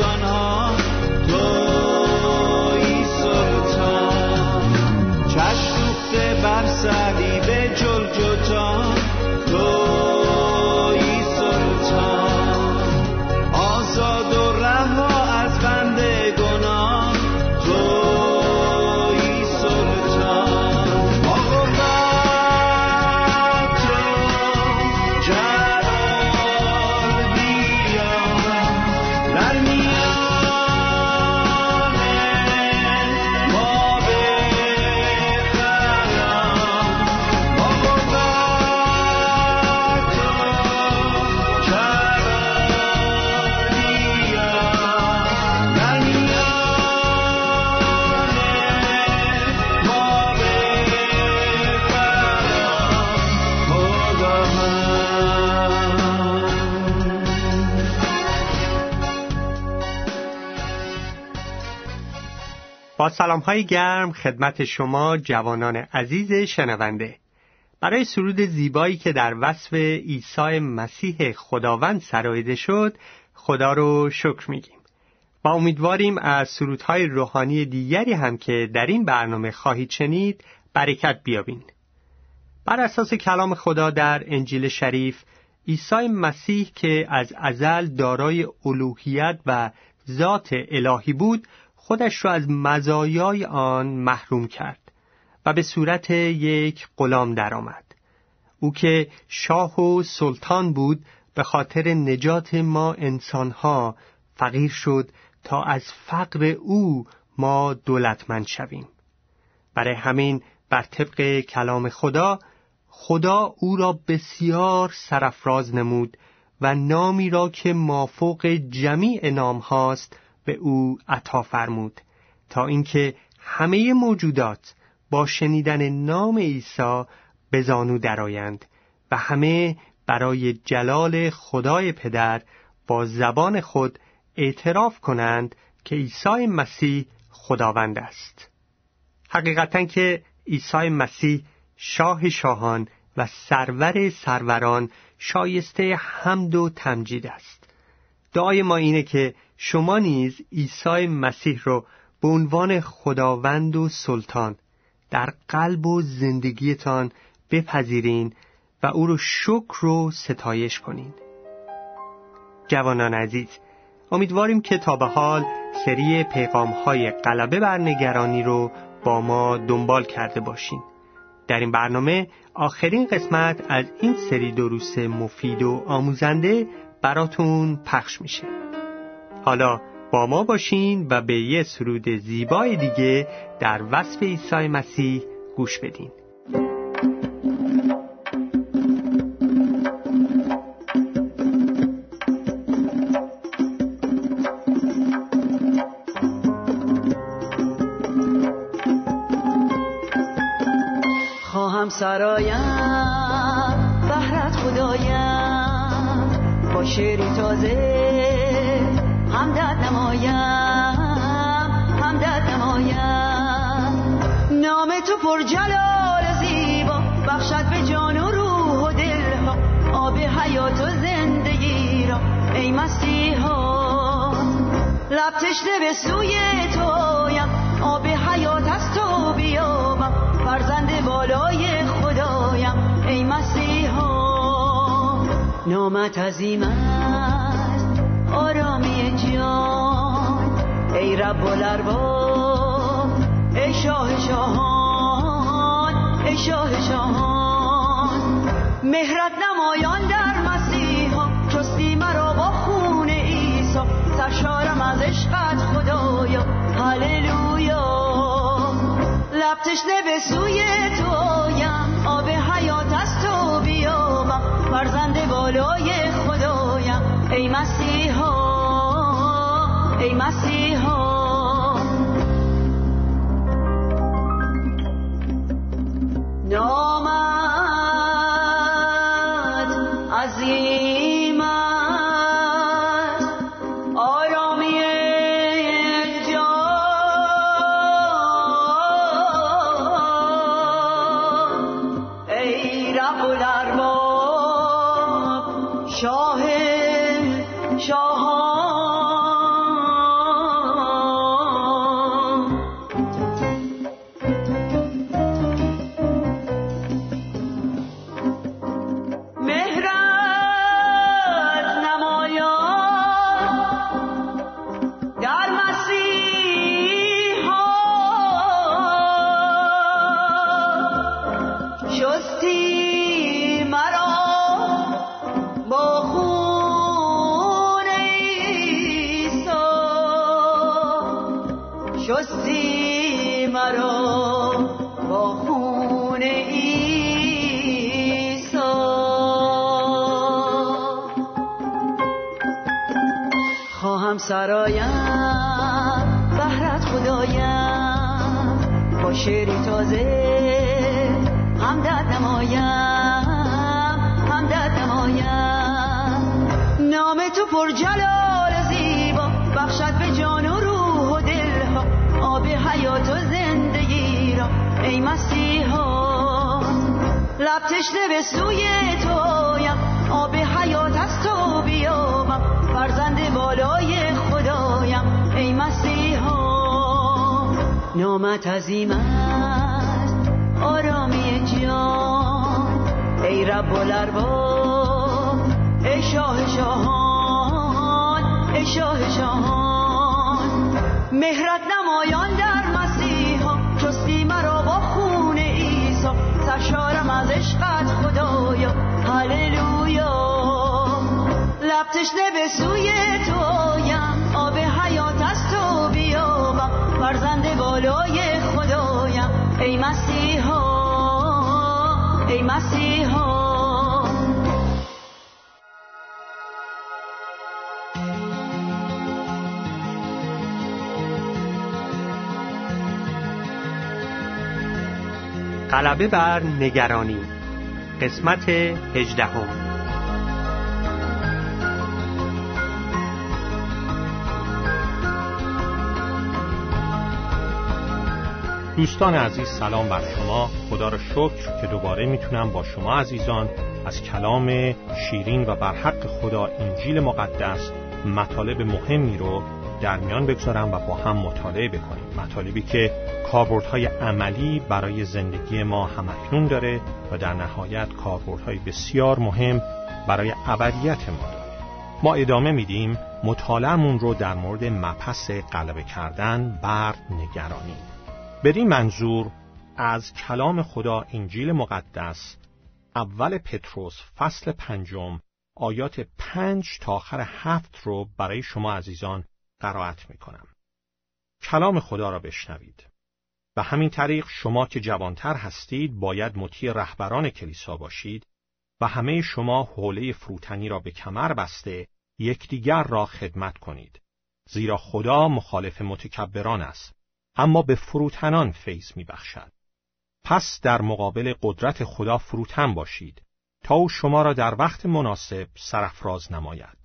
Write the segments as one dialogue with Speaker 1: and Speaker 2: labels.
Speaker 1: ما با
Speaker 2: سلام های گرم خدمت شما جوانان عزیز شنونده. برای سرود زیبایی که در وصف عیسی مسیح خداوند سرایده شد خدا رو شکر میگیم. و امیدواریم از سرودهای روحانی دیگری هم که در این برنامه خواهید شنید برکت بیابین. بر اساس کلام خدا در انجیل شریف عیسی مسیح که از ازل دارای الوهیت و ذات الهی بود خودش را از مزایای آن محروم کرد و به صورت یک غلام درآمد. او که شاه و سلطان بود به خاطر نجات ما انسانها فقیر شد تا از فقر او ما دولتمند شویم. برای همین بر طبق کلام خدا خدا او را بسیار سرفراز نمود و نامی را که مافوق جمیع نام هاست به او عطا فرمود تا اینکه همه موجودات با شنیدن نام عیسی به زانو درآیند و همه برای جلال خدای پدر با زبان خود اعتراف کنند که عیسی مسیح خداوند است. حقیقتا که عیسی مسیح شاه شاهان و سرور سروران شایسته حمد و تمجید است. دعای ما اینه که شما نیز عیسی مسیح رو به عنوان خداوند و سلطان در قلب و زندگیتان بپذیرین و او رو شکر و ستایش کنین. جوانان عزیز امیدواریم که تا به حال سری پیغام های غلبه بر نگرانی رو با ما دنبال کرده باشین. در این برنامه آخرین قسمت از این سری دروس مفید و آموزنده براتون پخش میشه. حالا با ما باشین و به یه سرود زیبای دیگه در وصف عیسی مسیح گوش بدین.
Speaker 3: خواهم سرایم بهرت خدایم با شعری تازه همدت نمایم همدت نمایم. نام تو پر جلال زیبا بخشد به جان و روح و دل ها آب حیات و زندگی را ای مسیحا. لب تشنه به سوی تویم آب حیات از تو بیابم فرزند بالای خدایم ای مسیحا. نامت عظیم است جان ای رب الارباب ای شاه شاهان ای شاه شاهان. مهرت نمایان در مسیحا چستی مرا با خون عیسی. سرشارم از عشقت خدایا. هللویا. لب تشنه به سوی تویم آب حیات از تو بیامم فرزند بالای خدایم. ای مسیحا ای مسیحا. نمایم نام تو پر جلال زیبا بخشد به جان و روح و دل ها آب حیات و زندگی را. ای مسیحا لب تشنه به سوی تویم آب حیات از تو بیابم فرزند بالای خدایم. ای مسیحا نامت عظیم است آرامی جان. ای رب الارباب شاه شاهان ای شاه شاهان. مهرت نمایان در مسیحا چستی مرا با خون عیسی. سرشارم از عشقت خدایا. هللویا. لب تشنه به سوی تویم آب حیات از تو بیابم. فرزند بالای خدایم. ای مسیحا ای مسیحا.
Speaker 2: غلبه بر نگرانی. قسمت هجدهم.
Speaker 4: دوستان عزیز سلام بر شما. خدا را شکر که دوباره می‌تونم با شما عزیزان از کلام شیرین و برحق خدا انجیل مقدس مطالب مهمی رو در میان بگذارم و با هم مطالعه بکنیم. مطالبی که کاربردهای عملی برای زندگی ما همکنون داره و در نهایت کاربردهای بسیار مهم برای ابدیت ما داره. ما ادامه میدیم مطالعهمون رو در مورد مپس غلبه کردن بر نگرانی. بدین منظور از کلام خدا انجیل مقدس اول پتروس فصل پنجم آیات پنج تا آخر هفت رو برای شما عزیزان قرائت می کنم. کلام خدا را بشنوید. و همین طریق شما که جوانتر هستید باید مطیع رهبران کلیسا باشید و همه شما حوله فروتنی را به کمر بسته یکدیگر را خدمت کنید. زیرا خدا مخالف متکبران است. اما به فروتنان فیض می بخشد. پس در مقابل قدرت خدا فروتن باشید تا او شما را در وقت مناسب سرفراز نماید.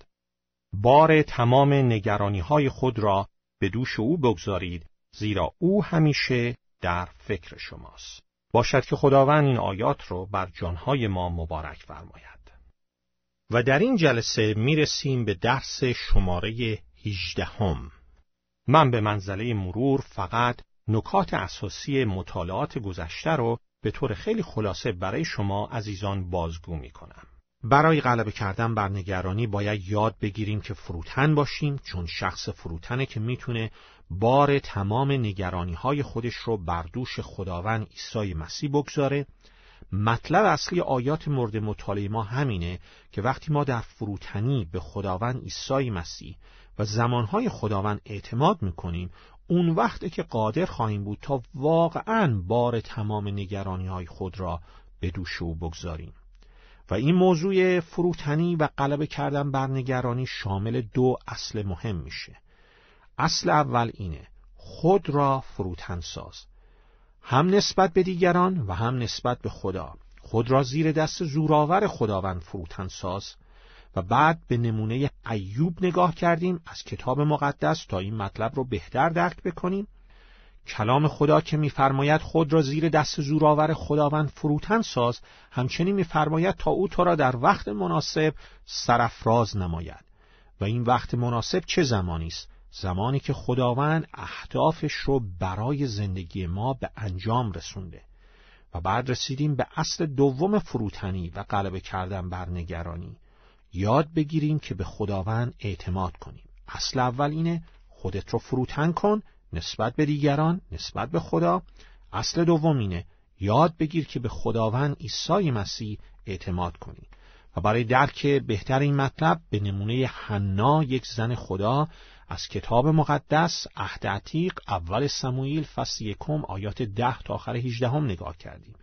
Speaker 4: بار تمام نگرانی های خود را به دوش او بگذارید زیرا او همیشه در فکر شماست. باشد که خداوند این آیات رو بر جانهای ما مبارک فرماید و در این جلسه می‌رسیم به درس شماره 18 هم. من به منزله مرور فقط نکات اساسی مطالعات گذشته رو به طور خیلی خلاصه برای شما عزیزان بازگو می کنم. برای غلبه کردن بر نگرانی باید یاد بگیریم که فروتن باشیم چون شخص فروتنه که می‌تونه بار تمام نگرانی های خودش رو بر دوش خداوند عیسی مسیح بگذاره. مطلب اصلی آیات مورد مطالعه ما همینه که وقتی ما در فروتنی به خداوند عیسی مسیح و زمانهای خداوند اعتماد می‌کنیم اون وقت که قادر خواهیم بود تا واقعا بار تمام نگرانی های خود را به دوش او بگذاریم. و این موضوع فروتنی و غلبه کردن بر نگرانی شامل دو اصل مهم میشه. اصل اول اینه خود را فروتن ساز. هم نسبت به دیگران و هم نسبت به خدا. خود را زیر دست زورآور خداوند فروتن ساز و بعد به نمونه ایوب نگاه کردیم. از کتاب مقدس تا این مطلب رو بهتر درک بکنیم. کلام خدا که میفرماید خود را زیر دست زورآور خداوند فروتن ساز همچنین میفرماید تا او تو را در وقت مناسب سرفراز نماید. و این وقت مناسب چه زمانی است؟ زمانی که خداوند اهدافش رو برای زندگی ما به انجام رسونده. و بعد رسیدیم به اصل دوم فروتنی و غلبه کردن بر نگرانی. یاد بگیریم که به خداوند اعتماد کنیم. اصل اول اینه خودت رو فروتن کن نسبت به دیگران نسبت به خدا. اصل دوم اینه یاد بگیر که به خداوند عیسی مسیح اعتماد کنی. و برای درک بهتر این مطلب به نمونه حنا یک زن خدا از کتاب مقدس عهد عتیق اول سموئیل فصل یکم آیات ده تا آخر هیچدهم نگاه کردیم.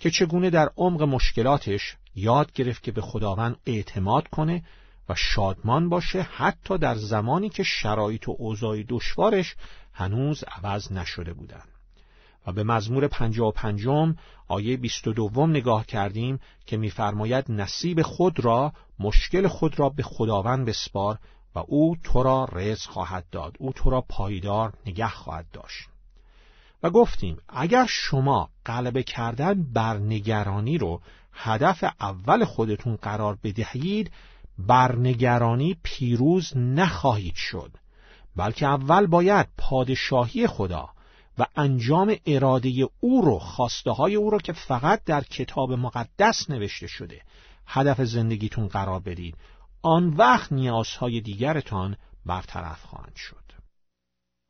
Speaker 4: که چگونه در عمق مشکلاتش یاد گرفت که به خداوند اعتماد کنه و شادمان باشه حتی در زمانی که شرایط و اوضاع دشوارش هنوز عوض نشده بودند. و به مزمور پنجا و پنجم آیه بیست و دوم نگاه کردیم که میفرماید نصیب خود را مشکل خود را به خداوند بسپار و او تو را رزق خواهد داد. او تو را پایدار نگه خواهد داشت. و گفتیم اگر شما غلبه کردن بر نگرانی رو هدف اول خودتون قرار بدهید بر نگرانی پیروز نخواهید شد. بلکه اول باید پادشاهی خدا و انجام اراده او رو خواسته های او رو که فقط در کتاب مقدس نوشته شده هدف زندگیتون قرار بدید. آن وقت نیازهای دیگرتان برطرف خواهند شد.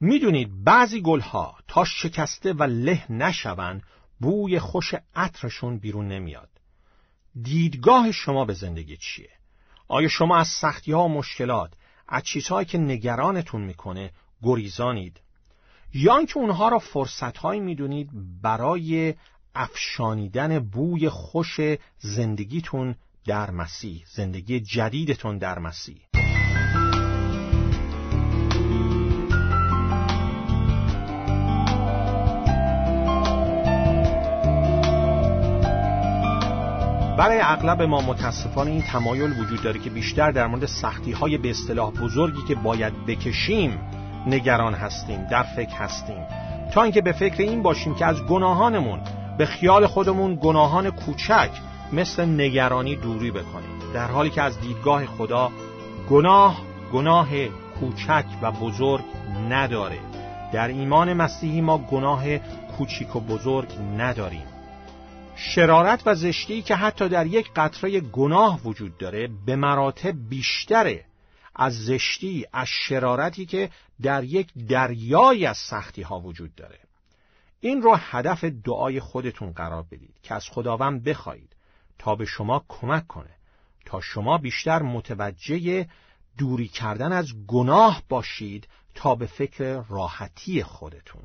Speaker 4: می‌دونید بعضی گلها تا شکسته و له نشوند بوی خوش عطرشون بیرون نمیاد. دیدگاه شما به زندگی چیه؟ آیا شما از سختی ها و مشکلات از چیزهایی که نگرانتون می‌کنه گریزانید. یا اینکه اونها را فرصتهایی می‌دونید برای افشانیدن بوی خوش زندگیتون در مسیح زندگی جدیدتون در مسیح. برای اغلب ما متاسفانه این تمایل وجود داره که بیشتر در مورد سختی های به اصطلاح بزرگی که باید بکشیم نگران هستیم در فکر هستیم. تا اینکه به فکر این باشیم که از گناهانمون به خیال خودمون گناهان کوچک مثل نگرانی دوری بکنیم. در حالی که از دیدگاه خدا گناه گناه کوچک و بزرگ نداره. در ایمان مسیحی ما گناه کوچیک و بزرگ نداریم. شرارت و زشتی که حتی در یک قطره گناه وجود داره به مراتب بیشتره از زشتی از شرارتی که در یک دریای از سختی ها وجود داره. این رو هدف دعای خودتون قرار بدید که از خداوند بخواهید تا به شما کمک کنه تا شما بیشتر متوجه دوری کردن از گناه باشید تا به فکر راحتی خودتون.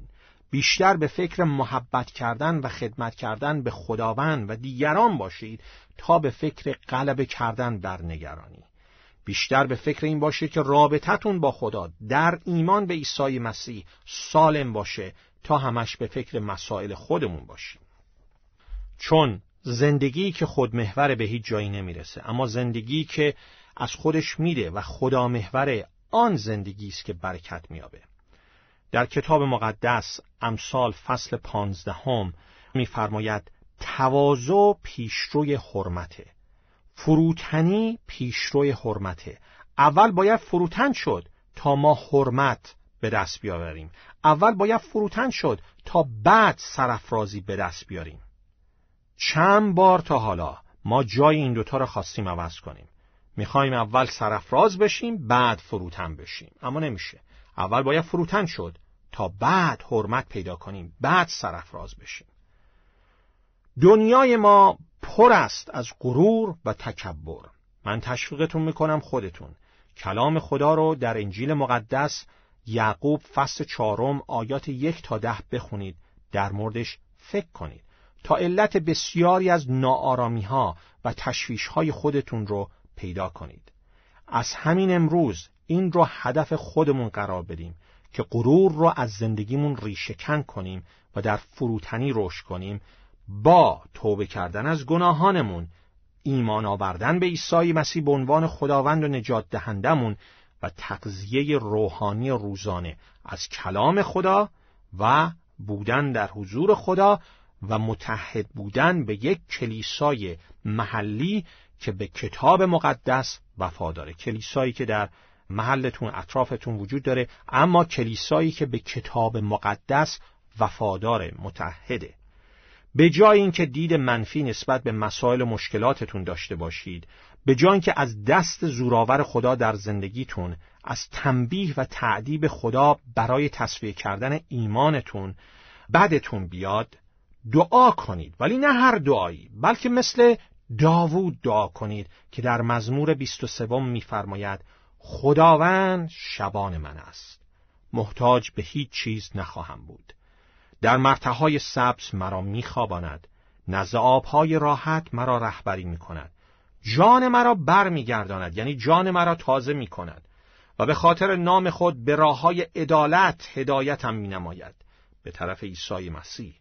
Speaker 4: بیشتر به فکر محبت کردن و خدمت کردن به خداوند و دیگران باشید تا به فکر غلبه کردن بر نگرانی. بیشتر به فکر این باشید که رابطتون با خدا در ایمان به عیسی مسیح سالم باشه تا همش به فکر مسائل خودمون باشیم. چون زندگی که خودمحور به هیچ جایی نمی‌رسه اما زندگی که از خودش میده و خدا محور آن زندگی است که برکت میابه. در کتاب مقدس امثال فصل پانزدهم میفرماید تواضع پیشروی حرمته فروتنی پیشروی حرمته. اول باید فروتن شد تا ما حرمت به دست بیاوریم. اول باید فروتن شد تا بعد سرفرازی به دست بیاریم. چند بار تا حالا ما جای این دوتا رو خواستیم عوض کنیم. می‌خوایم اول سرفراز بشیم بعد فروتن بشیم. اما نمیشه. اول باید فروتن شد تا بعد حرمت پیدا کنیم بعد سرفراز بشیم. دنیای ما پر است از غرور و تکبر. من تشویقتون می‌کنم خودتون. کلام خدا رو در انجیل مقدس یعقوب فصل چهارم آیات یک تا ده بخونید. در موردش فکر کنید. تا علت بسیاری از ناآرامی ها و تشویش های خودتون رو پیدا کنید. از همین امروز این رو هدف خودمون قرار بدیم که غرور رو از زندگیمون ریشهکن کنیم و در فروتنی رشد کنیم با توبه کردن از گناهانمون ایمان آوردن به عیسی مسیح به عنوان خداوند و نجات دهندمون و تغذیه روحانی روزانه از کلام خدا و بودن در حضور خدا و متحد بودن به یک کلیسای محلی که به کتاب مقدس وفا داره کلیسایی که در محلتون اطرافتون وجود داره اما کلیسایی که به کتاب مقدس وفادار متحده. به جای اینکه دید منفی نسبت به مسائل و مشکلاتتون داشته باشید به جای اینکه از دست زورآور خدا در زندگیتون از تنبیه و تعدیب خدا برای تصفیه کردن ایمانتون بعدتون بیاد دعا کنید. ولی نه هر دعایی بلکه مثل داوود دعا کنید که در مزمور 23 میفرماید خداوند شبان من است. محتاج به هیچ چیز نخواهم بود. در مرتهای سبز مرا میخواباند. نزد آبهای راحت مرا رهبری می‌کند. جان مرا بر میگرداند یعنی جان مرا تازه می‌کند. و به خاطر نام خود به راه های عدالت هدایتم مینماید. به طرف عیسی مسیح.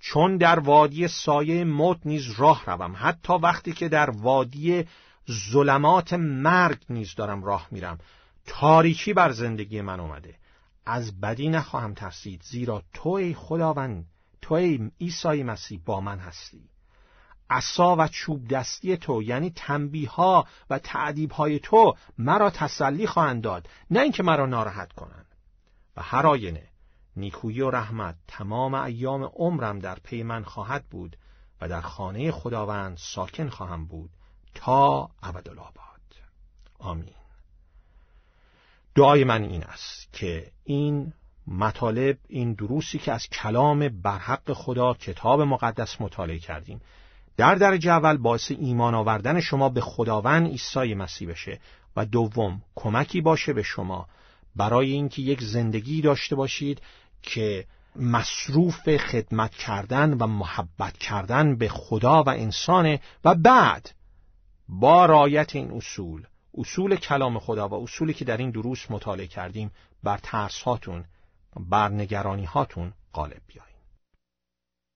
Speaker 4: چون در وادی سایه موت نیز راه روم. حتی وقتی که در وادی ظلمات مرگ نیز دارم راه میرم. تاریکی بر زندگی من اومده. از بدی نخواهم ترسید زیرا تو ای خداوند تو ای عیسی مسیح با من هستی. عصا و چوب دستی تو یعنی تنبیه ها و تعدیب های تو مرا تسلی خواهند داد نه اینکه مرا ناراحت کنند. و هر آینه نیکویی و رحمت تمام ایام عمرم در پی من خواهد بود و در خانه خداوند ساکن خواهم بود. تا ابدالآباد آمین. دعای من این است که این مطالب این دروسی که از کلام برحق خدا کتاب مقدس مطالعه کردیم در درجه اول باعث ایمان آوردن شما به خداوند عیسی مسیح بشه و دوم کمکی باشه به شما برای اینکه یک زندگی داشته باشید که مصروف خدمت کردن و محبت کردن به خدا و انسانه و بعد با رایت این اصول اصول کلام خدا و اصولی که در این دروس مطالعه کردیم بر ترس هاتون بر نگرانی هاتون غالب بیاییم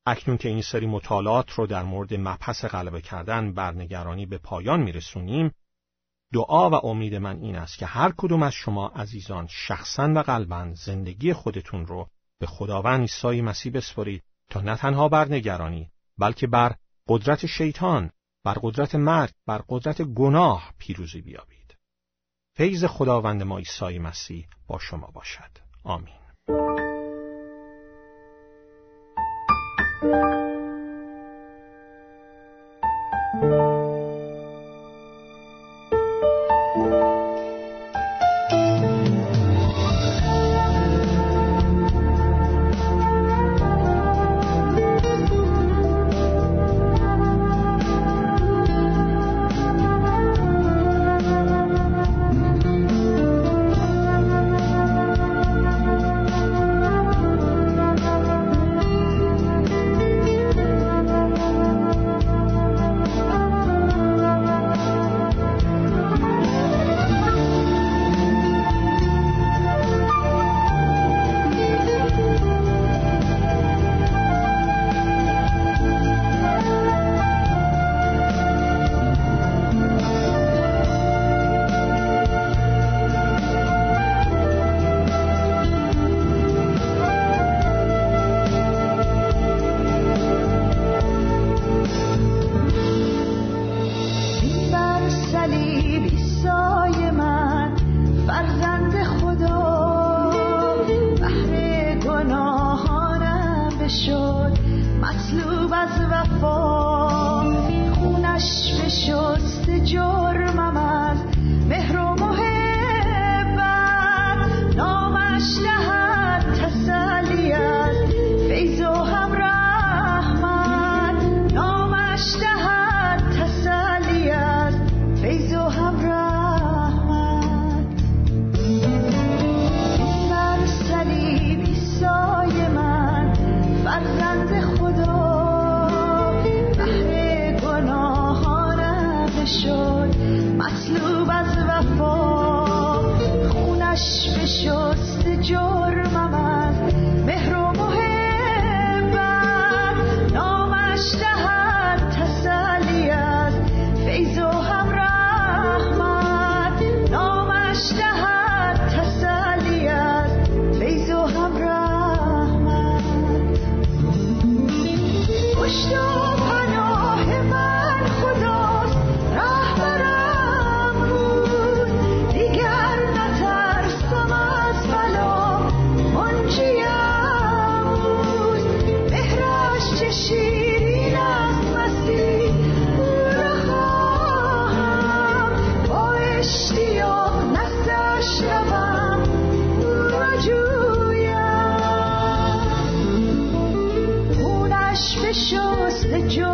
Speaker 4: اکنون که این سری مطالعات رو در مورد مبحث غلبه کردن بر نگرانی به پایان میرسونیم دعا و امید من این است که هر کدوم از شما عزیزان شخصا و قلبا زندگی خودتون رو به خداوند عیسی مسیح بسپرید تا نه تنها بر نگرانی بلکه بر قدرت شیطان بر قدرت مرگ بر قدرت گناه پیروزی بیابید. فیض خداوند ما عیسی مسیح با شما باشد. آمین.
Speaker 5: مطلوب از وفا. خونش به شست جرمم از
Speaker 6: joy.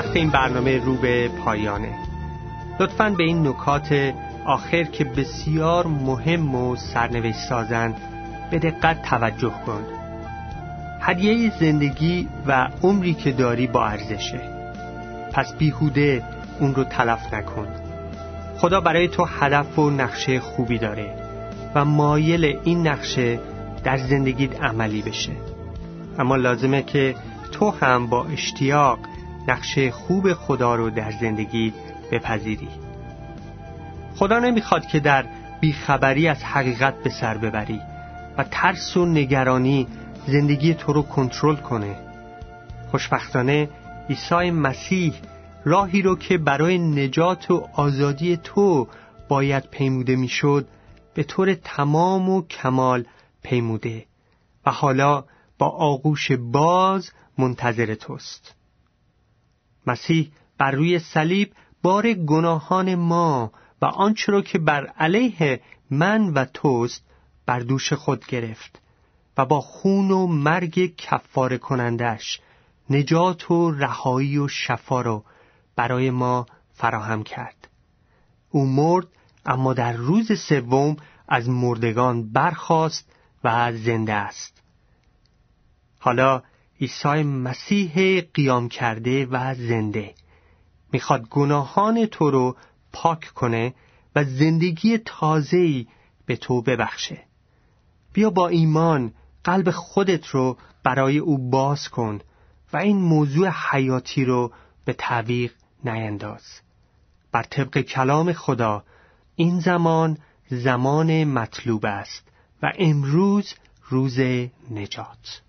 Speaker 6: وقت این برنامه رو به پایانه. لطفا به این نکات آخر که بسیار مهم و سرنوشت سازند به دقت توجه کن. هدیه زندگی و عمری که داری با ارزشه. پس بیهوده اون رو تلف نکن. خدا برای تو هدف و نقشه خوبی داره و مایل این نقشه
Speaker 2: در زندگیت عملی بشه. اما لازمه که تو هم با اشتیاق نقشه خوب خدا رو در زندگی بپذیری. خدا نمی‌خواد که در بیخبری از حقیقت به سر ببری و ترس و نگرانی زندگی تو رو کنترل کنه. خوشبختانه عیسی مسیح راهی رو که برای نجات و آزادی تو باید پیموده می‌شد به طور تمام و کمال پیموده و حالا با آغوش باز منتظر توست. مسیح بر روی صلیب بار گناهان ما و آنچه را که بر علیه من و توست بر دوش خود گرفت و با خون و مرگ کفاره کنندش نجات و رهایی و شفا را برای ما فراهم کرد. او مرد اما در روز سوم از مردگان برخاست و زنده است. حالا عیسی مسیح قیام کرده و زنده. می‌خواد گناهان تو رو پاک کنه و زندگی تازه‌ای به تو ببخشه. بیا با ایمان قلب خودت رو برای او باز کن و این موضوع حیاتی رو به تعویق نینداز. بر طبق کلام خدا این زمان زمان مطلوب است و امروز روز نجات.